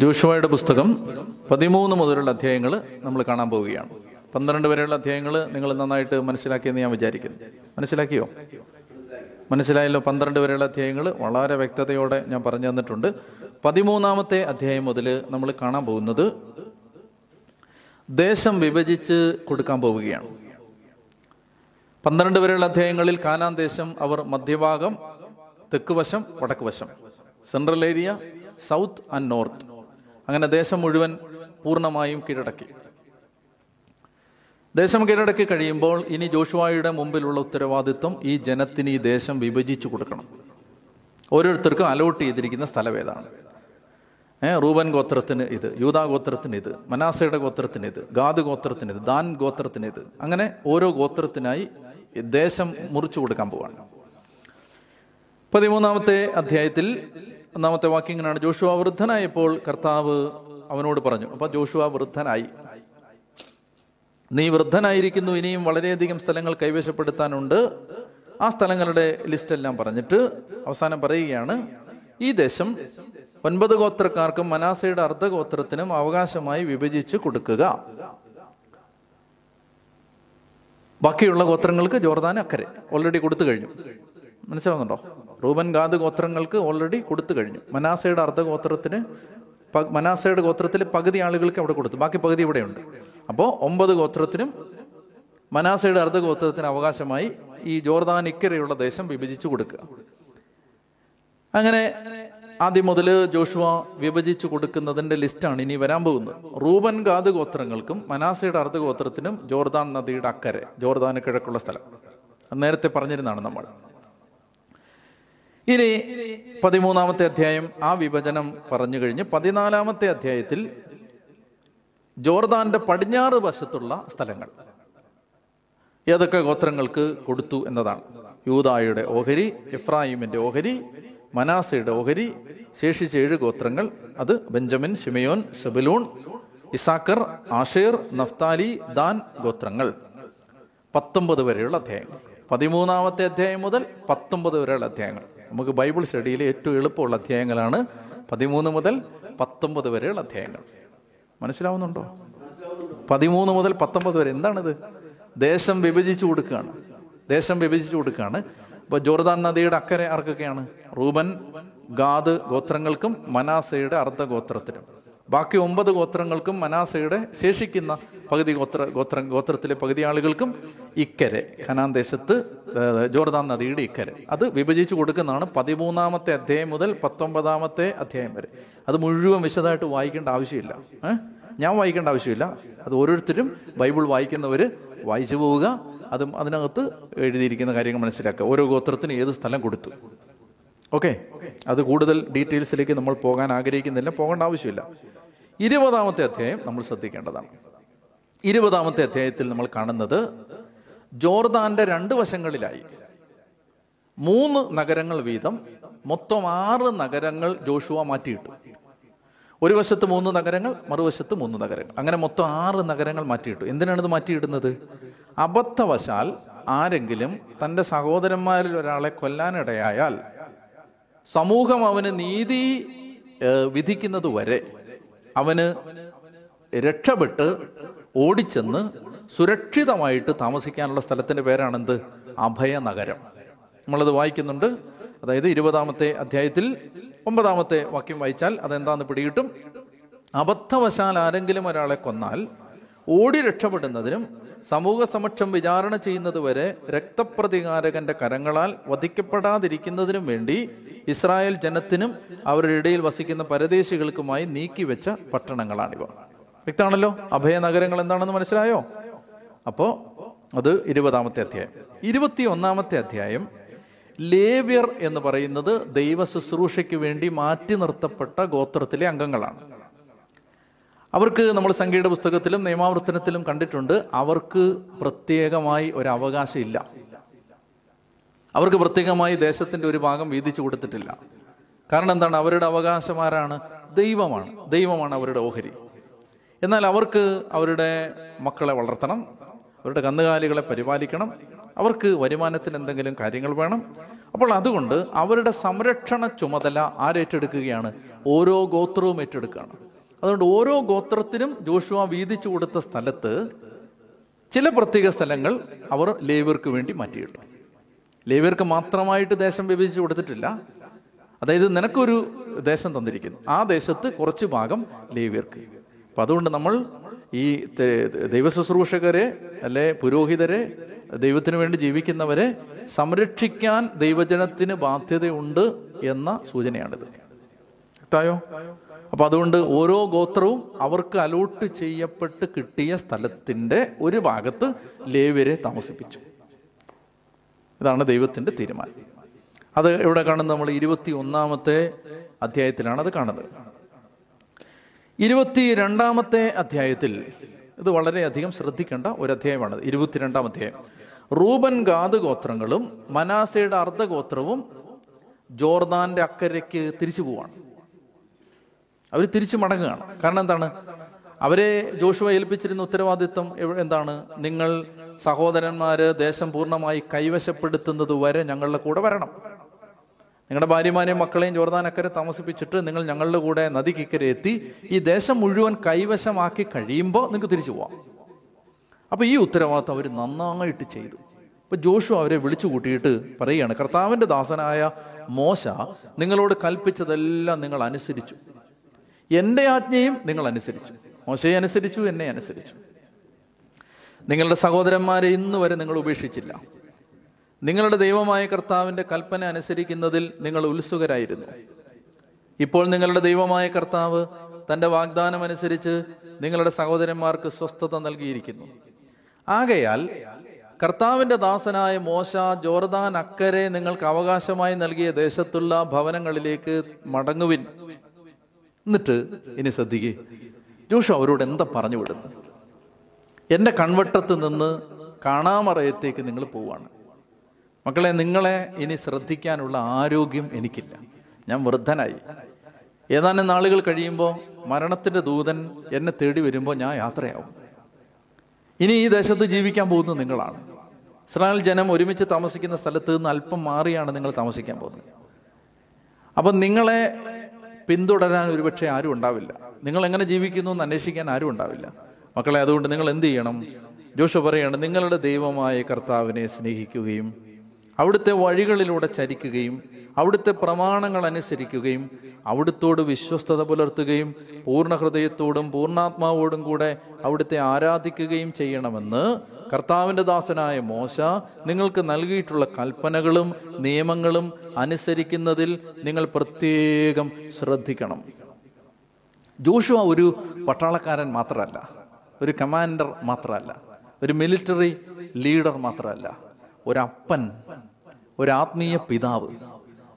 ജോഷുവയുടെ പുസ്തകം പതിമൂന്ന് മുതലുള്ള അധ്യായങ്ങൾ നമ്മൾ കാണാൻ പോവുകയാണ്. പന്ത്രണ്ട് വരെയുള്ള അധ്യായങ്ങൾ നിങ്ങൾ നന്നായിട്ട് മനസ്സിലാക്കിയെന്ന് ഞാൻ വിചാരിക്കുന്നു. മനസ്സിലാക്കിയോ? മനസ്സിലായല്ലോ പന്ത്രണ്ട് വരെയുള്ള അധ്യായങ്ങൾ വളരെ വ്യക്തതയോടെ ഞാൻ പറഞ്ഞു തന്നിട്ടുണ്ട്. പതിമൂന്നാമത്തെ അധ്യായം മുതൽ നമ്മൾ കാണാൻ പോകുന്നത് ദേശം വിഭജിച്ച് കൊടുക്കാൻ പോവുകയാണ്. പന്ത്രണ്ട് വരെയുള്ള അധ്യായങ്ങളിൽ കാനാൻ ദേശം അവർ മധ്യഭാഗം തെക്ക് വശം വടക്ക് വശം. Central area south and north. അങ്ങനെ ദേശം മുഴുവൻ പൂർണമായും കീഴടക്കി. ദേശം കീഴടക്കി കഴിയുമ്പോൾ ഇനി ജോഷുവായുടെ മുമ്പിലുള്ള ഉത്തരവാദിത്വം ഈ ജനത്തിന് ഈ ദേശം വിഭജിച്ചു കൊടുക്കണം. ഓരോരുത്തർക്കും അലോട്ട് ചെയ്തിരിക്കുന്ന സ്ഥലം ഏതാണ്? ഏഹ് റൂബൻ ഗോത്രത്തിന് ഇത് യൂതാ ഗോത്രത്തിന് ഇത് മനാസയുടെ ഗോത്രത്തിന് ഇത് ഗാദ് ഗോത്രത്തിന് ഇത് ദാൻ ഗോത്രത്തിന് ഇത്. അങ്ങനെ ഓരോ ഗോത്രത്തിനായി ദേശം മുറിച്ചു കൊടുക്കാൻ പോവാണ്. പതിമൂന്നാമത്തെ അധ്യായത്തിൽ ഒന്നാമത്തെ വാക്യം ഇങ്ങനെയാണ്. ജോഷുവ വൃദ്ധനായപ്പോൾ കർത്താവ് അവനോട് പറഞ്ഞു അപ്പൊ ജോഷുവ വൃദ്ധനായി. നീ വൃദ്ധനായിരിക്കുന്നു ഇനിയും വളരെയധികം സ്ഥലങ്ങൾ കൈവശപ്പെടുത്താനുണ്ട്. ആ സ്ഥലങ്ങളുടെ ലിസ്റ്റ് എല്ലാം പറഞ്ഞിട്ട് അവസാനം പറയുകയാണ് ഈ ദേശം ഒൻപത് ഗോത്രക്കാർക്കും മനാസയുടെ അർദ്ധഗോത്രത്തിനും അവകാശമായി വിഭജിച്ച് കൊടുക്കുക. ബാക്കിയുള്ള ഗോത്രങ്ങൾക്ക് ജോർദാൻ അക്കരെ. ഓൾറെഡി കൊടുത്തു കഴിഞ്ഞു. മനസ്സിലാവുന്നുണ്ടോ? റൂബൻ ഗാദ് ഗോത്രങ്ങൾക്ക് ഓൾറെഡി കൊടുത്തു കഴിഞ്ഞു. മനാസയുടെ അർദ്ധഗോത്രത്തിന് മനാസയുടെ ഗോത്രത്തിലെ പകുതി ആളുകൾക്ക് അവിടെ കൊടുത്തു. ബാക്കി പകുതി ഇവിടെയുണ്ട്. അപ്പോൾ ഒമ്പത് ഗോത്രത്തിനും മനാസയുടെ അർദ്ധഗോത്രത്തിന് അവകാശമായി ഈ ജോർദാൻ ഇക്കരയുള്ള ദേശം വിഭജിച്ചു കൊടുക്കുക. അങ്ങനെ ആദ്യം മുതൽ ജോഷുവ വിഭജിച്ചു കൊടുക്കുന്നതിന്റെ ലിസ്റ്റാണ് ഇനി വരാൻ പോകുന്നത്. റൂബൻ ഗാദ് ഗോത്രങ്ങൾക്കും മനാസയുടെ അർദ്ധഗോത്രത്തിനും ജോർദാൻ നദിയുടെ അക്കരെ ജോർദാന് കിഴക്കുള്ള സ്ഥലം. നേരത്തെ പറഞ്ഞിരുന്നതാണ് നമ്മൾ. ഇനി പതിമൂന്നാമത്തെ അധ്യായം ആ വിഭജനം പറഞ്ഞു കഴിഞ്ഞ് പതിനാലാമത്തെ അധ്യായത്തിൽ ജോർദാന്റെ പടിഞ്ഞാറ് വശത്തുള്ള സ്ഥലങ്ങൾ. ഏതൊക്കെ ഗോത്രങ്ങൾക്ക് കൊടുത്തു എന്നതാണ്. യൂതായുടെ ഓഹരി ഇഫ്രാഹിമിന്റെ ഓഹരി മനാസയുടെ ഓഹരി ശേഷിച്ച ഏഴ് ഗോത്രങ്ങൾ അത് Benjamin Simeon Zebulun Issachar Asher Naphtali Dan ഗോത്രങ്ങൾ. പത്തൊമ്പത് വരെയുള്ള അധ്യായങ്ങൾ. പതിമൂന്നാമത്തെ അധ്യായം മുതൽ പത്തൊമ്പത് വരെയുള്ള അധ്യായങ്ങൾ. നമുക്ക് ബൈബിൾ സ്റ്റഡിയിലെ ഏറ്റവും എളുപ്പമുള്ള അധ്യായങ്ങളാണ് പതിമൂന്ന് മുതൽ പത്തൊമ്പത് വരെയുള്ള അധ്യായങ്ങൾ. മനസ്സിലാവുന്നുണ്ടോ? പതിമൂന്ന് മുതൽ പത്തൊമ്പത് വരെ. എന്താണിത്? ദേശം വിഭജിച്ചു കൊടുക്കുകയാണ്. ദേശം വിഭജിച്ചു കൊടുക്കുകയാണ്. ഇപ്പോൾ ജോർദാൻ നദിയുടെ അക്കരെ ആർക്കൊക്കെയാണ്? റൂബൻ ഗാദ് ഗോത്രങ്ങൾക്കും മനാസയുടെ അർദ്ധ ഗോത്രത്തിനും. ബാക്കി ഒമ്പത് ഗോത്രങ്ങൾക്കും മനാസയുടെ ശേഷിക്കുന്ന പകുതി ഗോത്ര ഗോത്ര ഗോത്രത്തിലെ പകുതി ആളുകൾക്കും ഇക്കരെ ഖനാൻ ദേശത്ത് ജോർദാൻ നദിയുടെ ഇക്കരെ. അത് വിഭജിച്ചു കൊടുക്കുന്നതാണ് പതിമൂന്നാമത്തെ അധ്യായം മുതൽ പത്തൊമ്പതാമത്തെ അധ്യായം വരെ. അത് മുഴുവൻ വിശദമായിട്ട് വായിക്കേണ്ട ആവശ്യമില്ല. ഞാൻ വായിക്കേണ്ട ആവശ്യമില്ല. അത് ഓരോരുത്തരും ബൈബിൾ വായിക്കുന്നവർ വായിച്ചു പോവുക. അതും അതിനകത്ത് എഴുതിയിരിക്കുന്ന കാര്യങ്ങൾ മനസ്സിലാക്കുക. ഓരോ ഗോത്രത്തിന് ഏത് സ്ഥലം കൊടുത്തു. ഓക്കെ? അത് കൂടുതൽ ഡീറ്റെയിൽസിലേക്ക് നമ്മൾ പോകാൻ ആഗ്രഹിക്കുന്നില്ല. പോകേണ്ട ആവശ്യമില്ല. ഇരുപതാമത്തെ അധ്യായം നമ്മൾ ശ്രദ്ധിക്കേണ്ടതാണ്. ഇരുപതാമത്തെ അധ്യായത്തിൽ നമ്മൾ കാണുന്നത് ജോർദാന്റെ രണ്ട് വശങ്ങളിലായി. മൂന്ന് നഗരങ്ങൾ വീതം മൊത്തം ആറ് നഗരങ്ങൾ ജോഷുവ മാറ്റിയിട്ടു. ഒരു വശത്ത് മൂന്ന് നഗരങ്ങൾ മറുവശത്ത് മൂന്ന് നഗരങ്ങൾ. അങ്ങനെ മൊത്തം ആറ് നഗരങ്ങൾ മാറ്റിയിട്ടു. എന്തിനാണ് ഇത് മാറ്റിയിടുന്നത്? അബദ്ധവശാൽ ആരെങ്കിലും തന്റെ സഹോദരന്മാരിൽ ഒരാളെ കൊല്ലാനിടയായാൽ സമൂഹം അവന് നീതി വിധിക്കുന്നത് വരെ അവന് രക്ഷപ്പെട്ട് ഓടിച്ചെന്ന് സുരക്ഷിതമായിട്ട് താമസിക്കാനുള്ള സ്ഥലത്തിന്റെ പേരാണെന്ത്? അഭയനഗരം. നമ്മളത് വായിക്കുന്നുണ്ട്. അതായത് ഇരുപതാമത്തെ അധ്യായത്തിൽ ഒമ്പതാമത്തെ വാക്യം വായിച്ചാൽ അതെന്താന്ന് പിടികിട്ടും? അബദ്ധവശാൽ ആരെങ്കിലും ഒരാളെ കൊന്നാൽ ഓടി രക്ഷപ്പെടുന്നതിനും സമൂഹ സമക്ഷം വിചാരണ ചെയ്യുന്നത് വരെ രക്തപ്രതികാരകന്റെ കരങ്ങളാൽ വധിക്കപ്പെടാതിരിക്കുന്നതിനും വേണ്ടി ഇസ്രായേൽ ജനത്തിനും അവരുടെ ഇടയിൽ വസിക്കുന്ന പരദേശികൾക്കുമായി നീക്കിവെച്ച പട്ടണങ്ങളാണിവ. വ്യക്തമാണല്ലോ? അഭയനഗരങ്ങൾ എന്താണെന്ന് മനസ്സിലായോ? അപ്പോ അത് ഇരുപതാമത്തെ അധ്യായം. ഇരുപത്തി ഒന്നാമത്തെ അധ്യായം ലേവ്യർ എന്ന് പറയുന്നത് ദൈവ ശുശ്രൂഷയ്ക്ക് വേണ്ടി മാറ്റി നിർത്തപ്പെട്ട ഗോത്രത്തിലെ അംഗങ്ങളാണ്. അവർക്ക് നമ്മൾ സംഖ്യയുടെ പുസ്തകത്തിലും നിയമാവർത്തനത്തിലും കണ്ടിട്ടുണ്ട് അവർക്ക് പ്രത്യേകമായി ഒരു ഇല്ല അവർക്ക് പ്രത്യേകമായി ദേശത്തിന്റെ ഒരു ഭാഗം വീതിച്ചു കൊടുത്തിട്ടില്ല. കാരണം എന്താണ്? അവരുടെ അവകാശമാരാണ് ദൈവമാണ്. ദൈവമാണ് അവരുടെ ഓഹരി. എന്നാൽ അവർക്ക് അവരുടെ മക്കളെ വളർത്തണം. അവരുടെ കന്നുകാലികളെ പരിപാലിക്കണം. അവർക്ക് വരുമാനത്തിന് എന്തെങ്കിലും കാര്യങ്ങൾ വേണം. അപ്പോൾ അതുകൊണ്ട് അവരുടെ സംരക്ഷണ ചുമതല ആരേറ്റെടുക്കുകയാണ് ഓരോ ഗോത്രവും ഏറ്റെടുക്കുകയാണ്. അതുകൊണ്ട് ഓരോ ഗോത്രത്തിനും ജോഷുവ വീതിച്ചു കൊടുത്ത സ്ഥലത്ത് ചില പ്രത്യേക സ്ഥലങ്ങൾ അവർ ലേവ്യർക്ക് വേണ്ടി മാറ്റിയിട്ടു. ലേവ്യർക്ക് മാത്രമായിട്ട് ദേശം വിഭജിച്ച് കൊടുത്തിട്ടില്ല. അതായത് നിനക്കൊരു ദേശം തന്നിരിക്കുന്നു. ആ ദേശത്ത് കുറച്ച് ഭാഗം ലേവ്യർക്ക്. അപ്പൊ അതുകൊണ്ട് നമ്മൾ ഈ ദൈവശുശ്രൂഷകരെ അല്ലെ പുരോഹിതരെ ദൈവത്തിന് വേണ്ടി ജീവിക്കുന്നവരെ സംരക്ഷിക്കാൻ ദൈവജനത്തിന് ബാധ്യതയുണ്ട് എന്ന സൂചനയാണിത്. വ്യക്തമായോ അപ്പൊ അതുകൊണ്ട് ഓരോ ഗോത്രവും അവർക്ക് അലോട്ട് ചെയ്യപ്പെട്ട് കിട്ടിയ സ്ഥലത്തിന്റെ ഒരു ഭാഗത്ത് ലേവ്യരെ താമസിപ്പിച്ചു. ഇതാണ് ദൈവത്തിന്റെ തീരുമാനം. അത് എവിടെ കാണുന്നത്? നമ്മൾ ഇരുപത്തി ഒന്നാമത്തെ അധ്യായത്തിലാണ് അത് കാണുന്നത്. ഇരുപത്തി രണ്ടാമത്തെ അധ്യായത്തിൽ ഇത് വളരെയധികം ശ്രദ്ധിക്കേണ്ട ഒരു അധ്യായമാണ് ഇരുപത്തിരണ്ടാം അധ്യായം. റൂബൻ ഗാദ് ഗോത്രങ്ങളും മനാസയുടെ അർദ്ധഗോത്രവും ജോർദാന്റെ അക്കരയ്ക്ക് തിരിച്ചു പോവാണ്. അവർ തിരിച്ചു മടങ്ങുകയാണ്. കാരണം എന്താണ്? അവരെ ജോഷുവ ഏൽപ്പിച്ചിരുന്ന ഉത്തരവാദിത്വം എന്താണ്? നിങ്ങൾ സഹോദരന്മാര് ദേശം പൂർണമായി കൈവശപ്പെടുത്തുന്നത് വരെ ഞങ്ങളുടെ കൂടെ വരണം. നിങ്ങളുടെ ഭാര്യമാരെയും മക്കളെയും ജോർദാനക്കരെ താമസിപ്പിച്ചിട്ട് നിങ്ങൾ ഞങ്ങളുടെ കൂടെ നദിക്കിക്കരെ എത്തി ഈ ദേശം മുഴുവൻ കൈവശമാക്കി കഴിയുമ്പോൾ നിങ്ങൾക്ക് തിരിച്ചു പോവാം. അപ്പൊ ഈ ഉത്തരവാദിത്വം അവർ നന്നായിട്ട് ചെയ്തു. അപ്പൊ ജോഷു അവരെ വിളിച്ചു കൂട്ടിയിട്ട് പറയുകയാണ് കർത്താവിന്റെ ദാസനായ മോശ നിങ്ങളോട് കൽപ്പിച്ചതെല്ലാം നിങ്ങൾ അനുസരിച്ചു. എന്റെ ആജ്ഞയും നിങ്ങൾ അനുസരിച്ചു. മോശയെ അനുസരിച്ചു എന്നെ അനുസരിച്ചു. നിങ്ങളുടെ സഹോദരന്മാരെ ഇന്ന് വരെ നിങ്ങൾ ഉപേക്ഷിച്ചില്ല. നിങ്ങളുടെ ദൈവമായ കർത്താവിന്റെ കൽപ്പന അനുസരിക്കുന്നതിൽ നിങ്ങൾ ഉത്സുകരായിരുന്നു. ഇപ്പോൾ നിങ്ങളുടെ ദൈവമായ കർത്താവ് തന്റെ വാഗ്ദാനം അനുസരിച്ച് നിങ്ങളുടെ സഹോദരന്മാർക്ക് സ്വസ്ഥത നൽകിയിരിക്കുന്നു. ആകയാൽ കർത്താവിന്റെ ദാസനായ മോശ ജോർദാൻ അക്കരെ നിങ്ങൾക്ക് അവകാശമായി നൽകിയ ദേശത്തുള്ള ഭവനങ്ങളിലേക്ക് മടങ്ങുവിൻ. എന്നിട്ട് ഇനി ശ്രദ്ധിക്കേ ജോഷു അവരോട് എന്താ പറഞ്ഞു വിടുന്നു എന്റെ കൺവട്ടത്ത് നിന്ന് കാണാമറയത്തേക്ക് നിങ്ങൾ പോവാണ്. മക്കളെ നിങ്ങളെ ഇനി ശ്രദ്ധിക്കാനുള്ള ആരോഗ്യം എനിക്കില്ല. ഞാൻ വൃദ്ധനായി. ഏതാനും നാളുകൾ കഴിയുമ്പോൾ മരണത്തിന്റെ ദൂതൻ എന്നെ തേടി വരുമ്പോൾ ഞാൻ യാത്രയാവും. ഇനി ഈ ദേശത്ത് ജീവിക്കാൻ പോകുന്നത് നിങ്ങളാണ്. ഇസ്രായേൽ ജനം ഒരുമിച്ച് താമസിക്കുന്ന സ്ഥലത്ത് നിന്ന് അല്പം മാറിയാണ് നിങ്ങൾ താമസിക്കാൻ പോകുന്നത്. അപ്പം നിങ്ങളെ പിന്തുടരാൻ ഒരുപക്ഷെ ആരും ഉണ്ടാവില്ല. നിങ്ങൾ എങ്ങനെ ജീവിക്കുന്നു എന്ന് അന്വേഷിക്കാൻ ആരും ഉണ്ടാവില്ല. മക്കളെ അതുകൊണ്ട് നിങ്ങൾ എന്ത് ചെയ്യണം? ജോഷ പറയാണ് നിങ്ങളുടെ ദൈവമായ കർത്താവിനെ സ്നേഹിക്കുകയും അവിടുത്തെ വഴികളിലൂടെ ചരിക്കുകയും അവിടുത്തെ പ്രമാണങ്ങൾ അനുസരിക്കുകയും അവിടുത്തോട് വിശ്വസ്തത പുലർത്തുകയും പൂർണ ഹൃദയത്തോടും പൂർണാത്മാവോടും കൂടെ അവിടുത്തെ ആരാധിക്കുകയും ചെയ്യണമെന്ന് കർത്താവിന്റെ ദാസനായ മോശ നിങ്ങൾക്ക് നൽകിയിട്ടുള്ള കൽപ്പനകളും നിയമങ്ങളും അനുസരിക്കുന്നതിൽ നിങ്ങൾ പ്രത്യേകം ശ്രദ്ധിക്കണം. ജോഷുവ ഒരു പട്ടാളക്കാരൻ മാത്രമല്ല ഒരു കമാൻഡർ മാത്രമല്ല ഒരു മിലിറ്ററി ലീഡർ മാത്രമല്ല ഒരപ്പൻ ഒരു ആത്മീയ പിതാവ്.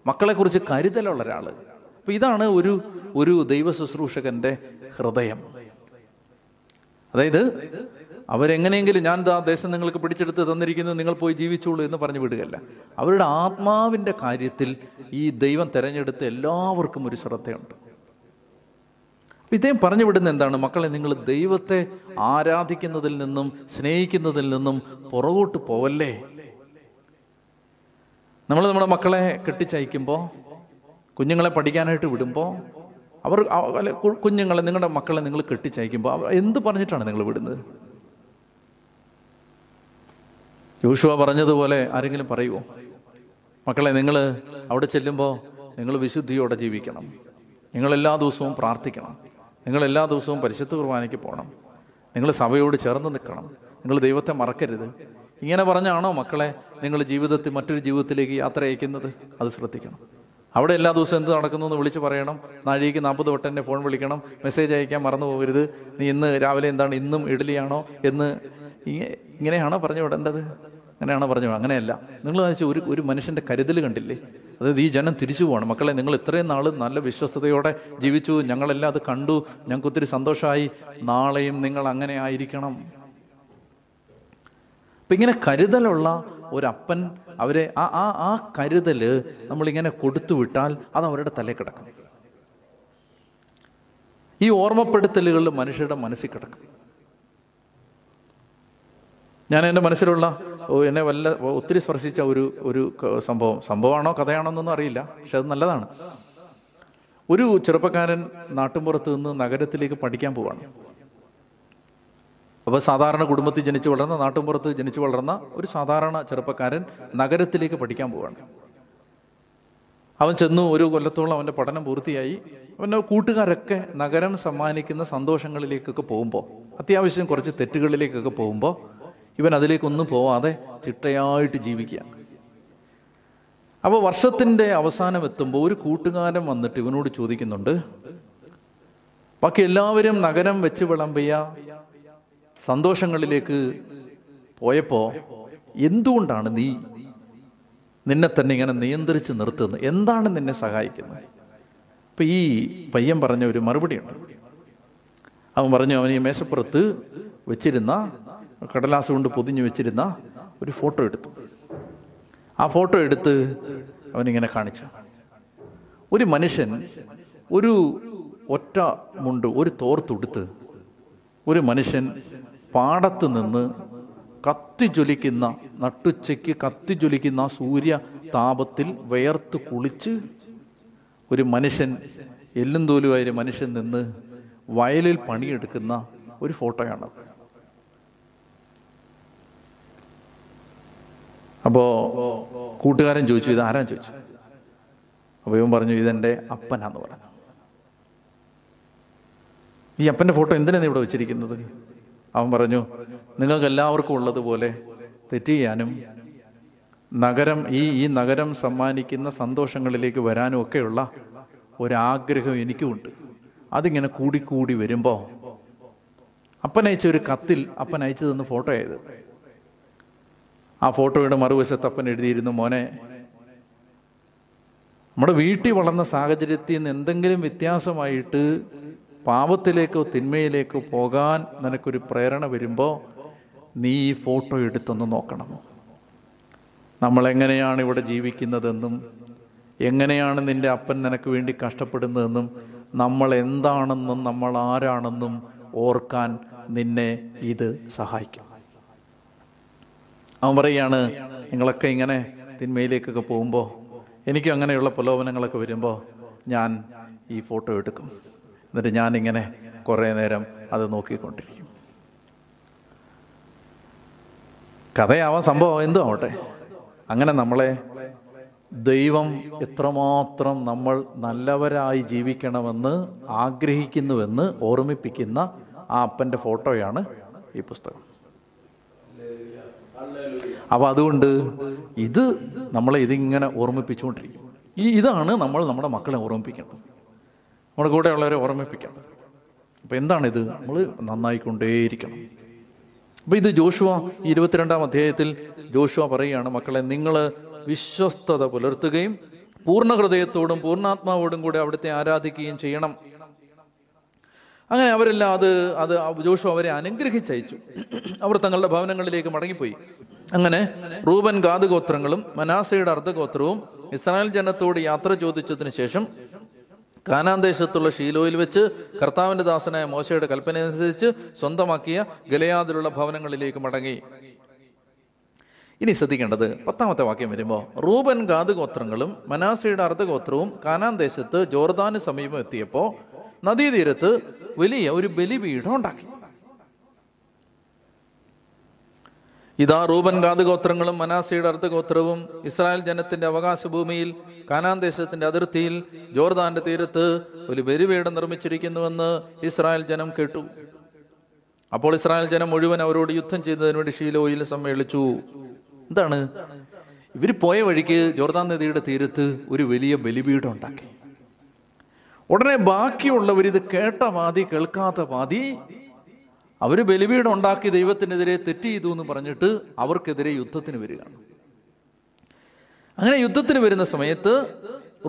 മക്കളെക്കുറിച്ച് കരുതലുള്ള ഒരാൾ അപ്പൊ ഇതാണ് ഒരു ഒരു ദൈവ ശുശ്രൂഷകന്റെ ഹൃദയം. അതായത് അവരെങ്ങനെയെങ്കിലും ഞാൻ ആ ദേശം നിങ്ങൾക്ക് പിടിച്ചെടുത്ത് തന്നിരിക്കുന്നു നിങ്ങൾ പോയി ജീവിച്ചോളൂ എന്ന് പറഞ്ഞു വിടുകയല്ല. അവരുടെ ആത്മാവിന്റെ കാര്യത്തിൽ ഈ ദൈവം തെരഞ്ഞെടുത്ത എല്ലാവർക്കും ഒരു ശ്രദ്ധയുണ്ട്. ഇദ്ദേഹം പറഞ്ഞു വിടുന്ന എന്താണ്? മക്കളെ നിങ്ങൾ ദൈവത്തെ ആരാധിക്കുന്നതിൽ നിന്നും സ്നേഹിക്കുന്നതിൽ നിന്നും പുറകോട്ട് പോവല്ലേ? നമ്മൾ നമ്മുടെ മക്കളെ കെട്ടിച്ചയക്കുമ്പോൾ കുഞ്ഞുങ്ങളെ പഠിക്കാനായിട്ട് വിടുമ്പോൾ അവർ കുഞ്ഞുങ്ങളെ നിങ്ങളുടെ മക്കളെ നിങ്ങൾ കെട്ടിച്ചയക്കുമ്പോൾ എന്ത് പറഞ്ഞിട്ടാണ് നിങ്ങൾ വിടുന്നത്? യോശുവ പറഞ്ഞതുപോലെ ആരെങ്കിലും പറയുമോ മക്കളെ നിങ്ങൾ അവിടെ ചെല്ലുമ്പോൾ നിങ്ങൾ വിശുദ്ധിയോടെ ജീവിക്കണം. നിങ്ങൾ എല്ലാ ദിവസവും പ്രാർത്ഥിക്കണം. നിങ്ങൾ എല്ലാ ദിവസവും പരിശുദ്ധ കുർബാനയ്ക്ക് പോകണം. നിങ്ങൾ സഭയോട് ചേർന്ന് നിൽക്കണം. നിങ്ങൾ ദൈവത്തെ മറക്കരുത്. ഇങ്ങനെ പറഞ്ഞാണോ മക്കളെ നിങ്ങൾ ജീവിതത്തിൽ മറ്റൊരു ജീവിതത്തിലേക്ക് യാത്ര അയക്കുന്നത്? അത് ശ്രദ്ധിക്കണം. അവിടെ എല്ലാ ദിവസവും എന്ത് നടക്കുന്നു എന്ന് വിളിച്ച് പറയണം. നാഴികയ്ക്ക് നാൽപ്പത് വട്ടം എന്നെ ഫോൺ വിളിക്കണം. മെസ്സേജ് അയക്കാൻ മറന്നു പോകരുത്. നീ ഇന്ന് രാവിലെ എന്താണ് ഇന്നും ഇഡലിയാണോ എന്ന് ഇങ്ങനെയാണോ പറഞ്ഞു വിടേണ്ടത്? അങ്ങനെയാണോ പറഞ്ഞു അങ്ങനെയല്ല. നിങ്ങൾ വെച്ചാൽ ഒരു ഒരു മനുഷ്യന്റെ കരുതൽ കണ്ടില്ലേ? അതായത് ഈ ജനം തിരിച്ചു പോകണം മക്കളെ നിങ്ങൾ ഇത്രയും നാൾ നല്ല വിശ്വസ്തയോടെ ജീവിച്ചു. ഞങ്ങളെല്ലാം അത് കണ്ടു. ഞങ്ങൾക്ക് ഒത്തിരി സന്തോഷമായി നാളെയും നിങ്ങൾ അങ്ങനെ ആയിരിക്കണം. അപ്പൊ ഇങ്ങനെ കരുതലുള്ള ഒരപ്പൻ അവരെ ആ ആ ആ കരുതൽ നമ്മളിങ്ങനെ കൊടുത്തു വിട്ടാൽ അത് അവരുടെ തലേ കിടക്കും. ഈ ഓർമ്മപ്പെടുത്തലുകൾ മനുഷ്യരുടെ മനസ്സിൽ കിടക്കും. ഞാൻ എന്റെ മനസ്സിലുള്ള എന്നെ വല്ല ഒത്തിരി സ്പർശിച്ച ഒരു ഒരു സംഭവം. സംഭവമാണോ കഥയാണോ എന്നൊന്നും അറിയില്ല പക്ഷെ അത് നല്ലതാണ്. ഒരു ചെറുപ്പക്കാരൻ നാട്ടുമ്പുറത്ത് നിന്ന് നഗരത്തിലേക്ക് പഠിക്കാൻ പോവാണ്. അപ്പോൾ സാധാരണ കുടുംബത്തിൽ ജനിച്ചു വളർന്ന നാട്ടുമ്പുറത്ത് ജനിച്ചു വളർന്ന ഒരു സാധാരണ ചെറുപ്പക്കാരൻ നഗരത്തിലേക്ക് പഠിക്കാൻ പോവാണ്. അവൻ ചെന്നു ഒരു കൊല്ലത്തോളം അവന്റെ പഠനം പൂർത്തിയായി. അവന്റെ കൂട്ടുകാരൊക്കെ നഗരം സമ്മാനിക്കുന്ന സന്തോഷങ്ങളിലേക്കൊക്കെ പോകുമ്പോൾ അത്യാവശ്യം കുറച്ച് തെറ്റുകളിലേക്കൊക്കെ പോകുമ്പോൾ ഇവൻ അതിലേക്കൊന്നും പോവാതെ ചിട്ടയായിട്ട് ജീവിക്കുക. അപ്പോൾ വർഷത്തിന്റെ അവസാനം എത്തുമ്പോൾ ഒരു കൂട്ടുകാരൻ വന്നിട്ട് ഇവനോട് ചോദിക്കുന്നുണ്ട് ബാക്കി എല്ലാവരും നഗരം വെച്ച് വിളമ്പിയ സന്തോഷങ്ങളിലേക്ക് പോയപ്പോ എന്തുകൊണ്ടാണ് നീ നിന്നെ തന്നെ ഇങ്ങനെ നിയന്ത്രിച്ച് നിർത്തുന്നത്? എന്താണ് നിന്നെ സഹായിക്കുന്നത്? അപ്പൊ ഈ പയ്യൻ പറഞ്ഞ ഒരു മറുപടിയുണ്ട് അവൻ പറഞ്ഞു അവൻ ഈ മേശപ്പുറത്ത് വെച്ചിരുന്ന കടലാസ് കൊണ്ട് പൊതിഞ്ഞു വെച്ചിരുന്ന ഒരു ഫോട്ടോ എടുത്തു. ആ ഫോട്ടോ എടുത്ത് അവനിങ്ങനെ കാണിച്ചു. ഒരു മനുഷ്യൻ ഒരു ഒറ്റ മുണ്ട് ഒരു തോർത്തുടുത്ത് ഒരു മനുഷ്യൻ പാടത്ത് നിന്ന് കത്തി കത്തിജ്വലിക്കുന്ന നട്ടുച്ചയ്ക്ക് കത്തിജ്വലിക്കുന്ന സൂര്യ താപത്തിൽ വേർത്ത് കുളിച്ച് ഒരു മനുഷ്യൻ എല്ലും തോലുമായ ഒരു മനുഷ്യൻ നിന്ന് വയലിൽ പണിയെടുക്കുന്ന ഒരു ഫോട്ടോയാണ് അപ്പോ കൂട്ടുകാരൻ ചോദിച്ചു ഇത് ആരാ? ചോദിച്ചു. അപ്പൊ ഇവൻ പറഞ്ഞു ഇതെന്റെ അപ്പനാന്ന് പറഞ്ഞു. ഈ അപ്പന്റെ ഫോട്ടോ എന്തിനാണ് ഇവിടെ വെച്ചിരിക്കുന്നത്? അവൻ പറഞ്ഞു നിങ്ങൾക്ക് എല്ലാവർക്കും ഉള്ളതുപോലെ തെറ്റ് ചെയ്യാനും നഗരം ഈ ഈ നഗരം സമ്മാനിക്കുന്ന സന്തോഷങ്ങളിലേക്ക് വരാനും ഒക്കെയുള്ള ഒരാഗ്രഹം എനിക്കുമുണ്ട്. അതിങ്ങനെ കൂടിക്കൂടി വരുമ്പോൾ അപ്പൻ അയച്ച ഒരു കത്തിൽ അപ്പൻ അയച്ചു തന്ന ഫോട്ടോ ആയത്. ആ ഫോട്ടോയുടെ മറുവശത്ത് അപ്പൻ എഴുതിയിരുന്നു മോനെ നമ്മുടെ വീട്ടിൽ വളർന്ന സാഹചര്യത്തിൽ നിന്ന് എന്തെങ്കിലും വ്യത്യാസമായിട്ട് പാപത്തിലേക്കോ തിന്മയിലേക്കോ പോകാൻ നിനക്കൊരു പ്രേരണ വരുമ്പോൾ നീ ഈ ഫോട്ടോ എടുത്തൊന്ന് നോക്കണം. നമ്മളെങ്ങനെയാണ് ഇവിടെ ജീവിക്കുന്നതെന്നും എങ്ങനെയാണ് നിന്റെ അപ്പൻ നിനക്ക് വേണ്ടി കഷ്ടപ്പെടുന്നതെന്നും നമ്മൾ എന്താണെന്നും നമ്മൾ ആരാണെന്നും ഓർക്കാൻ നിന്നെ ഇത് സഹായിക്കും. അവൻ പറയുകയാണ് നിങ്ങളൊക്കെ ഇങ്ങനെ തിന്മയിലേക്കൊക്കെ പോകുമ്പോൾ എനിക്കും അങ്ങനെയുള്ള പ്രലോഭനങ്ങളൊക്കെ വരുമ്പോൾ ഞാൻ ഈ ഫോട്ടോ എടുക്കും. എന്നിട്ട് ഞാനിങ്ങനെ കുറേ നേരം അത് നോക്കിക്കൊണ്ടിരിക്കും. കഥയാവാൻ സംഭവം എന്തോ ആവട്ടെ അങ്ങനെ നമ്മളെ ദൈവം എത്രമാത്രം നമ്മൾ നല്ലവരായി ജീവിക്കണമെന്ന് ആഗ്രഹിക്കുന്നുവെന്ന് ഓർമ്മിപ്പിക്കുന്ന ആ അപ്പന്റെ ഫോട്ടോയാണ് ഈ പുസ്തകം. അപ്പോൾ അതുകൊണ്ട് ഇത് നമ്മളെ ഇതിങ്ങനെ ഓർമ്മിപ്പിച്ചുകൊണ്ടിരിക്കും. ഈ ഇതാണ് നമ്മൾ നമ്മുടെ മക്കളെ ഓർമ്മിപ്പിക്കേണ്ടത്. നമ്മുടെ കൂടെയുള്ളവരെ ഓർമ്മിപ്പിക്കാം. അപ്പം എന്താണിത്? നമ്മൾ നന്നായിക്കൊണ്ടേയിരിക്കണം. അപ്പോൾ ഇത് ജോഷുവ ഇരുപത്തിരണ്ടാം അധ്യായത്തിൽ ജോഷുവ പറയുകയാണ് മക്കളെ നിങ്ങൾ വിശ്വസ്തത പുലർത്തുകയും പൂർണ ഹൃദയത്തോടും പൂർണാത്മാവോടും കൂടെ അവിടുത്തെ ആരാധിക്കുകയും ചെയ്യണം. അങ്ങനെ അവരെല്ലാം അത് അത് ജോഷു അവരെ അനുഗ്രഹിച്ചയച്ചു. അവർ തങ്ങളുടെ ഭവനങ്ങളിലേക്ക് മടങ്ങിപ്പോയി. അങ്ങനെ റൂബൻ ഗാതുഗോത്രങ്ങളും മനാസയുടെ അർദ്ധഗോത്രവും ഇസ്രായേൽ ജനത്തോട് യാത്ര ചോദിച്ചതിന് ശേഷം കാനാൻ ദേശത്തുള്ള ഷീലോയിൽ വെച്ച് കർത്താവിന്റെ ദാസനായ മോശയുടെ കൽപ്പന അനുസരിച്ച് സ്വന്തമാക്കിയ ഗലയാദിലുള്ള ഭവനങ്ങളിലേക്ക് മടങ്ങി. ഇനി ശ്രദ്ധിക്കേണ്ടത് പത്താമത്തെ വാക്യം വരുമ്പോൾ റൂബൻ ഗാദ് ഗോത്രങ്ങളും മനാസയുടെ അർദ്ധഗോത്രവും കാനാൻ ദേശത്ത് ജോർദാന് സമീപം എത്തിയപ്പോൾ നദീതീരത്ത് വലിയ ഒരു ബലിപീഠം ഉണ്ടാക്കി. ഇതാ റൂബൻ ഗാദ് ഗോത്രങ്ങളും മനാസയുടെ അർദ്ധഗോത്രവും ഇസ്രായേൽ ജനത്തിന്റെ അവകാശ ഭൂമിയിൽ കാനാൻ ദേശത്തിന്റെ അതിർത്തിയിൽ ജോർദാന്റെ തീരത്ത് ഒരു ബലിപീഠം നിർമ്മിച്ചിരിക്കുന്നുവെന്ന് ഇസ്രായേൽ ജനം കേട്ടു. അപ്പോൾ ഇസ്രായേൽ ജനം മുഴുവൻ അവരോട് യുദ്ധം ചെയ്തതിനു വേണ്ടി ഷീലോയിൽ സമ്മേളിച്ചു. എന്താണ്? ഇവർ പോയ വഴിക്ക് ജോർദാൻ നദിയുടെ തീരത്ത് ഒരു വലിയ ബലിപീഠം ഉണ്ടാക്കി. ഉടനെ ബാക്കിയുള്ളവർ ഇത് കേട്ട പാതി കേൾക്കാത്ത പാതി അവർ ബലിപീഠം ഉണ്ടാക്കി ദൈവത്തിനെതിരെ തെറ്റ് ചെയ്തു എന്ന് പറഞ്ഞിട്ട് അവർക്കെതിരെ യുദ്ധത്തിന് വരികയാണ്. അങ്ങനെ യുദ്ധത്തിന് വരുന്ന സമയത്ത്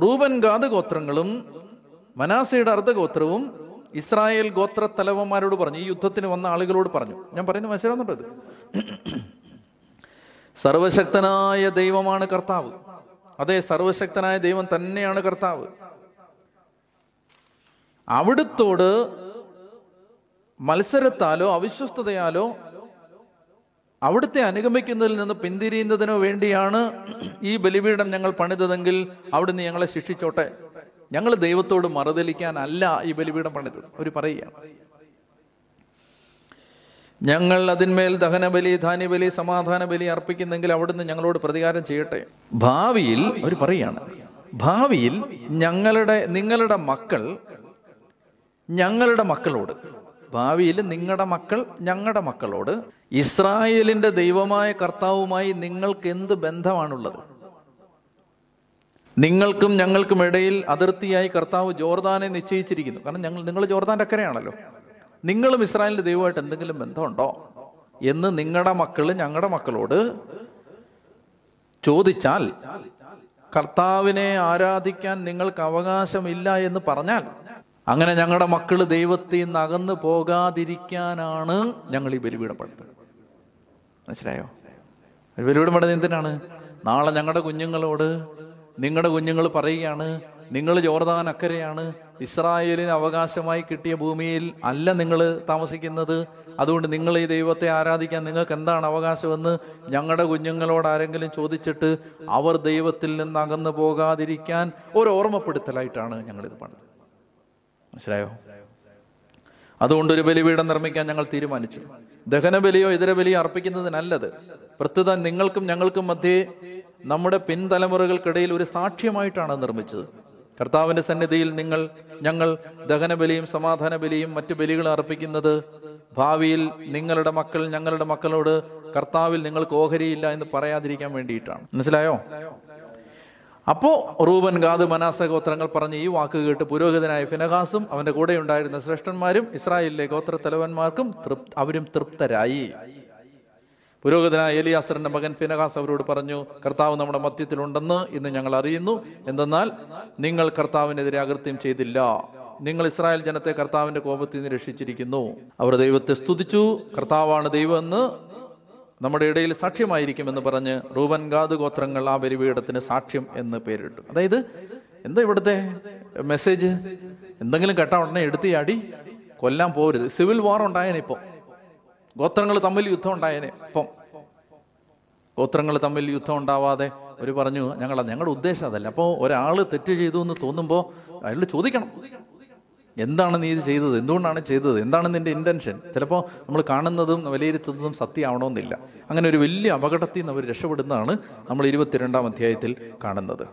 റൂബൻ ഗാദ ഗോത്രങ്ങളും മനാസയുടെ അർദ്ധഗോത്രവും ഇസ്രായേൽ ഗോത്ര തലവന്മാരോട് പറഞ്ഞു ഈ യുദ്ധത്തിന് വന്ന ആളുകളോട് പറഞ്ഞു. ഞാൻ പറയുന്നത് മനസ്സിലാവുന്നുണ്ടോ ഇത്? സർവശക്തനായ ദൈവമാണ് കർത്താവ്. അതെ സർവശക്തനായ ദൈവം തന്നെയാണ് കർത്താവ്. അവിടുത്തോട് മത്സരത്താലോ അവിശ്വസ്തതയാലോ അവിടുത്തെ അനുഗമിക്കുന്നതിൽ നിന്ന് പിന്തിരിയുന്നതിനു വേണ്ടിയാണ് ഈ ബലിപീഠം ഞങ്ങൾ പണിതതെങ്കിൽ അവിടുന്ന് ഞങ്ങളെ ശിക്ഷിച്ചോട്ടെ. ഞങ്ങൾ ദൈവത്തോട് മറുതലിക്കാനല്ല ഈ ബലിപീഠം പണിതത്. അവർ പറയുകയാണ്. ഞങ്ങൾ അതിന്മേൽ ദഹനബലി ധാന്യബലി സമാധാന ബലി അർപ്പിക്കുന്നെങ്കിൽ അവിടുന്ന് ഞങ്ങളോട് പ്രതികാരം ചെയ്യട്ടെ. ഭാവിയിൽ അവർ പറയുകയാണ് ഭാവിയിൽ ഞങ്ങളുടെ നിങ്ങളുടെ മക്കൾ ഞങ്ങളുടെ മക്കളോട് ഭാവിയിൽ നിങ്ങളുടെ മക്കൾ ഞങ്ങളുടെ മക്കളോട് ഇസ്രായേലിന്റെ ദൈവമായ കർത്താവുമായി നിങ്ങൾക്ക് എന്ത് ബന്ധമാണുള്ളത്? നിങ്ങൾക്കും ഞങ്ങൾക്കും ഇടയിൽ അതിർത്തിയായി കർത്താവ് ജോർദാനെ നിശ്ചയിച്ചിരിക്കുന്നു. കാരണം ഞങ്ങൾ നിങ്ങൾ ജോർദാന്റെ അക്കരയാണല്ലോ. നിങ്ങളും ഇസ്രായേലിന്റെ ദൈവമായിട്ട് എന്തെങ്കിലും ബന്ധമുണ്ടോ? എന്ന് നിങ്ങളുടെ മക്കൾ ഞങ്ങളുടെ മക്കളോട് ചോദിച്ചാൽ കർത്താവിനെ ആരാധിക്കാൻ നിങ്ങൾക്ക് അവകാശമില്ല എന്ന് പറഞ്ഞാൽ അങ്ങനെ ഞങ്ങളുടെ മക്കൾ ദൈവത്തിൽ നിന്ന് അകന്നു പോകാതിരിക്കാനാണ് ഞങ്ങൾ ഈ ബലിപീഠപ്പെടുന്നത് മനസ്സിലായോ? ഒരു ബലിപീഠം പണിത് എന്തിനാണ്? നാളെ ഞങ്ങളുടെ കുഞ്ഞുങ്ങളോട് നിങ്ങളുടെ കുഞ്ഞുങ്ങൾ പറയുകയാണ് നിങ്ങൾ ജോർദാൻ അക്കരയാണ് ഇസ്രായേലിന് അവകാശമായി കിട്ടിയ ഭൂമിയിൽ അല്ല നിങ്ങൾ താമസിക്കുന്നത് അതുകൊണ്ട് നിങ്ങൾ ഈ ദൈവത്തെ ആരാധിക്കാൻ നിങ്ങൾക്ക് എന്താണ് അവകാശമെന്ന് ഞങ്ങളുടെ കുഞ്ഞുങ്ങളോട് ആരെങ്കിലും ചോദിച്ചിട്ട് അവർ ദൈവത്തിൽ നിന്ന് അകന്നു പോകാതിരിക്കാൻ ഒരു ഓർമ്മപ്പെടുത്തലായിട്ടാണ് ഞങ്ങളിത് പണിത് മനസ്സിലായോ? അതുകൊണ്ട് ഒരു ബലിപീഠം നിർമ്മിക്കാൻ ഞങ്ങൾ തീരുമാനിച്ചു. ദഹനബലിയോ ഇതര ബലിയോ അർപ്പിക്കുന്നത് നല്ലത്. പ്രസ്തുത നിങ്ങൾക്കും ഞങ്ങൾക്കും മധ്യേ നമ്മുടെ പിൻതലമുറകൾക്കിടയിൽ ഒരു സാക്ഷ്യമായിട്ടാണ് നിർമ്മിച്ചത്. കർത്താവിന്റെ സന്നിധിയിൽ നിങ്ങൾ ഞങ്ങൾ ദഹനബലിയും സമാധാന ബലിയും മറ്റു ബലികളും അർപ്പിക്കുന്നത് ഭാവിയിൽ നിങ്ങളുടെ മക്കൾ ഞങ്ങളുടെ മക്കളോട് കർത്താവിൽ നിങ്ങൾക്ക് ഓഹരിയില്ല എന്ന് പറയാതിരിക്കാൻ വേണ്ടിയിട്ടാണ്. മനസ്സിലായോ? അപ്പോ റൂബൻ ഗാദ് മനാസ ഗോത്രങ്ങൾ പറഞ്ഞ ഈ വാക്ക് കേട്ട് പുരോഹിതനായ ഫിനഹാസും അവന്റെ കൂടെ ഉണ്ടായിരുന്ന ശ്രേഷ്ഠന്മാരും ഇസ്രായേലിലെ ഗോത്ര തലവന്മാർക്കും തൃപ് അവരും തൃപ്തരായി. പുരോഹിതനായ എലിയാസറിന്റെ മകൻ ഫിനഹാസ് അവരോട് പറഞ്ഞു കർത്താവ് നമ്മുടെ മധ്യത്തിലുണ്ടെന്ന് ഇന്ന് ഞങ്ങൾ അറിയുന്നു. എന്തെന്നാൽ നിങ്ങൾ കർത്താവിനെതിരെ അകൃത്യം ചെയ്തില്ല. നിങ്ങൾ ഇസ്രായേൽ ജനത്തെ കർത്താവിന്റെ കോപത്തിൽ നിന്ന് രക്ഷിച്ചിരിക്കുന്നു. അവർ ദൈവത്തെ സ്തുതിച്ചു. കർത്താവാണ് ദൈവമെന്ന് നമ്മുടെ ഇടയിൽ സാക്ഷ്യമായിരിക്കുമെന്ന് പറഞ്ഞ് ഗാദ് ഗോത്രങ്ങൾ ആ ബലിപീഠത്തിന് സാക്ഷ്യം എന്ന് പേരിട്ടു. അതായത് എന്താ ഇവിടുത്തെ മെസ്സേജ് എന്തെങ്കിലും കേട്ടാ ഉടനെ എടുത്ത് ചാടി കൊല്ലാൻ പോരുത്. സിവിൽ വാർ ഉണ്ടായേനെ ഇപ്പം. ഗോത്രങ്ങൾ തമ്മിൽ യുദ്ധം ഉണ്ടായേനെ ഇപ്പം. ഗോത്രങ്ങൾ തമ്മിൽ യുദ്ധം ഉണ്ടാവാതെ ഒരു പറഞ്ഞു ഞങ്ങളാ ഞങ്ങളുടെ ഉദ്ദേശം അതല്ല. അപ്പോൾ ഒരാൾ തെറ്റ് ചെയ്തു എന്ന് തോന്നുമ്പോൾ അയാൾ ചോദിക്കണം. എന്താണ് നീ ഇത് ചെയ്തത്? എന്തുകൊണ്ടാണ് ചെയ്തത്? എന്താണ് നിന്റെ ഇന്റൻഷൻ ചിലപ്പോൾ നമ്മൾ കാണുന്നതും വിലയിരുത്തുന്നതും സത്യമാവണമെന്നില്ല. അങ്ങനെ ഒരു വലിയ അപകടത്തിൽ നിന്ന് അവർ രക്ഷപ്പെടുന്നതാണ് നമ്മൾ ഇരുപത്തിരണ്ടാം അധ്യായത്തിൽ കാണുന്നത്.